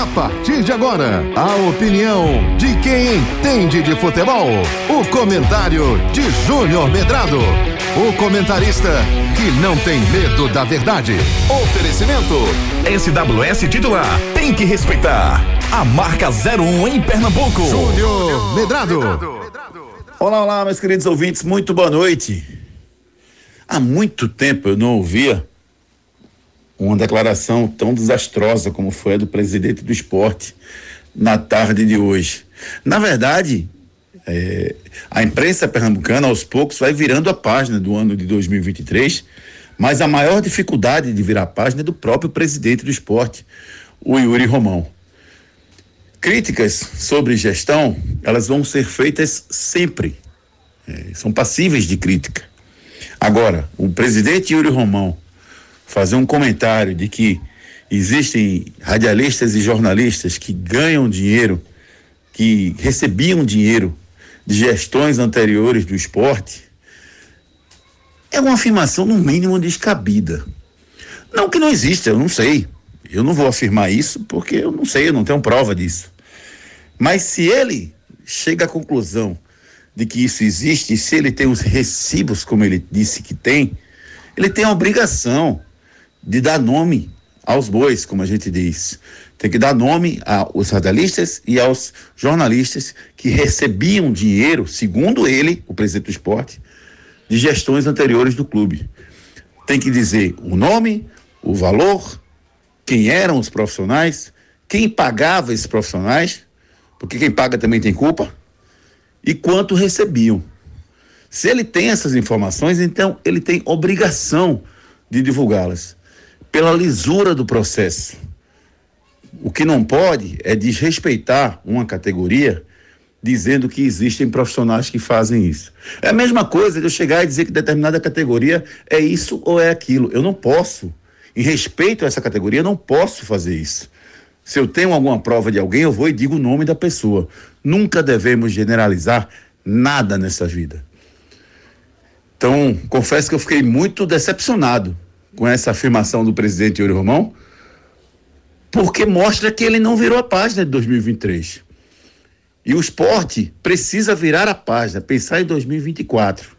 A partir de agora, a opinião de quem entende de futebol. O comentário de Júnior Medrado. O comentarista que não tem medo da verdade. Oferecimento SWS titular. Tem que respeitar. A marca 01 em Pernambuco. Júnior Medrado. Olá, olá, meus queridos ouvintes, muito boa noite. Há muito tempo eu não ouvia uma declaração tão desastrosa como foi a do presidente do esporte na tarde de hoje. Na verdade, é, a imprensa pernambucana, aos poucos, vai virando a página do ano de 2023, mas a maior dificuldade de virar a página é do próprio presidente do esporte, o Yuri Romão. Críticas sobre gestão, elas vão ser feitas sempre. É, são passíveis de crítica. Agora, o presidente Yuri Romão fazer um comentário de que existem radialistas e jornalistas que ganham dinheiro, que recebiam dinheiro de gestões anteriores do esporte, é uma afirmação no mínimo descabida. Não que não exista, eu não sei. Eu não vou afirmar isso porque eu não sei, eu não tenho prova disso. Mas se ele chega à conclusão de que isso existe, se ele tem os recibos, como ele disse que tem, ele tem a obrigação de dar nome aos bois, como a gente diz. Tem que dar nome aos radialistas e aos jornalistas que recebiam dinheiro, segundo ele, o presidente do esporte, de gestões anteriores do clube. Tem que dizer o nome, o valor, quem eram os profissionais, quem pagava esses profissionais, porque quem paga também tem culpa, e quanto recebiam. Se ele tem essas informações, então ele tem obrigação de divulgá-las pela lisura do processo. O que não pode é desrespeitar uma categoria dizendo que existem profissionais que fazem isso. É a mesma coisa de eu chegar e dizer que determinada categoria é isso ou é aquilo. Eu não posso. Em respeito a essa categoria, eu não posso fazer isso. Se eu tenho alguma prova de alguém, eu vou e digo o nome da pessoa. Nunca devemos generalizar nada nessa vida. Então, confesso que eu fiquei muito decepcionado com essa afirmação do presidente Yuri Romão, porque mostra que ele não virou a página de 2023. E o esporte precisa virar a página, pensar em 2024.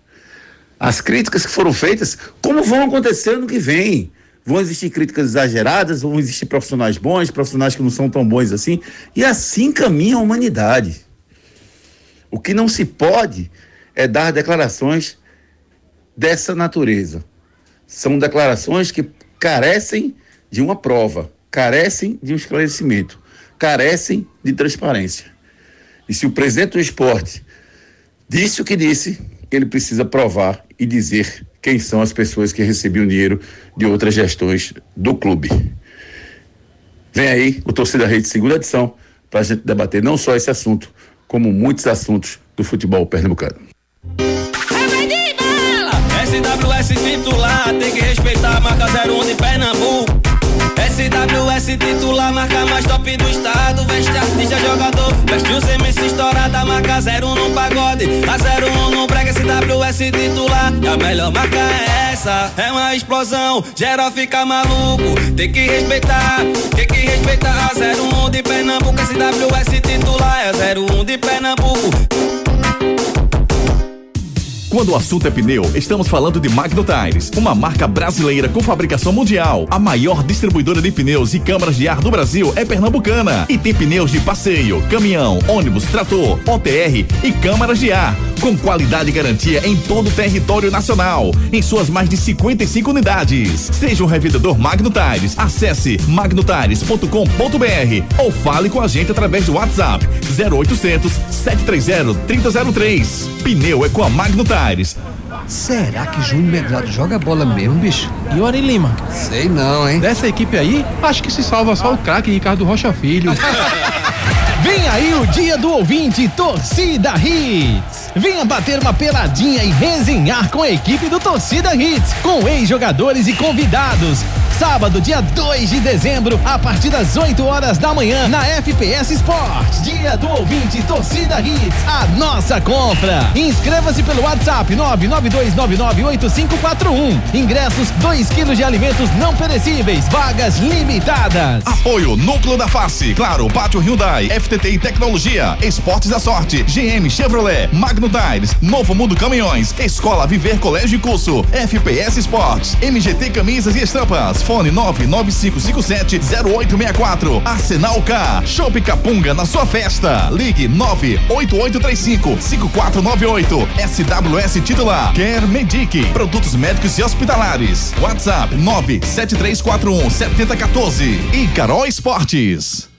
As críticas que foram feitas, como vão acontecer no que vem? Vão existir críticas exageradas, vão existir profissionais bons, profissionais que não são tão bons assim, e assim caminha a humanidade. O que não se pode é dar declarações dessa natureza. São declarações que carecem de uma prova, carecem de um esclarecimento, carecem de transparência. E se o presidente do esporte disse o que disse, ele precisa provar e dizer quem são as pessoas que recebiam dinheiro de outras gestões do clube. Vem aí o Torcida Rede segunda edição para a gente debater não só esse assunto, como muitos assuntos do futebol pernambucano. SWS titular, tem que respeitar a marca 01 de Pernambuco. SWS titular, marca mais top do estado. Veste artista, jogador. Veste os MC estourada, marca 01 no pagode. A 01 no brega, SWS titular. E a melhor marca é essa. É uma explosão, geral fica maluco. Tem que respeitar, tem que respeitar. A 01 de Pernambuco, SWS titular. É 01 de Pernambuco. Quando o assunto é pneu, estamos falando de Magno Tires, uma marca brasileira com fabricação mundial. A maior distribuidora de pneus e câmaras de ar do Brasil é pernambucana e tem pneus de passeio, caminhão, ônibus, trator, OTR e câmaras de ar, com qualidade e garantia em todo o território nacional, em suas mais de 55 unidades. Seja um revendedor Magno Tires. Acesse magnotires.com.br ou fale com a gente através do WhatsApp 0800 730 3003. Pneu é com a Magno Tires. Será que Júnior Medrado joga bola mesmo, bicho? E o Ari Lima? Sei não, hein? Dessa equipe aí, acho que se salva só o craque Ricardo Rocha Filho. Vem aí o dia do ouvinte Torcida Hits. Venha bater uma peladinha e resenhar com a equipe do Torcida Hits, com ex-jogadores e convidados. Sábado, dia 2 de dezembro, a partir das 8 horas da manhã, na FPS Sport. Dia do ouvinte, torcida Hits, a nossa compra. Inscreva-se pelo WhatsApp 992998541. Ingressos 2 quilos de alimentos não perecíveis, vagas limitadas. Apoio Núcleo da Face, Claro, Pátio Hyundai, FTT Tecnologia, Esportes da Sorte, GM Chevrolet, Magno Tires, Novo Mundo Caminhões, Escola Viver Colégio e Curso, FPS Esportes, MGT Camisas e Estampas, Fone 995570864, Arsenal K, Shop Capunga na sua festa, Ligue 98835 5498, SWS titular, Quer Medic, produtos médicos e hospitalares, WhatsApp 97341 7014 e Carol Esportes.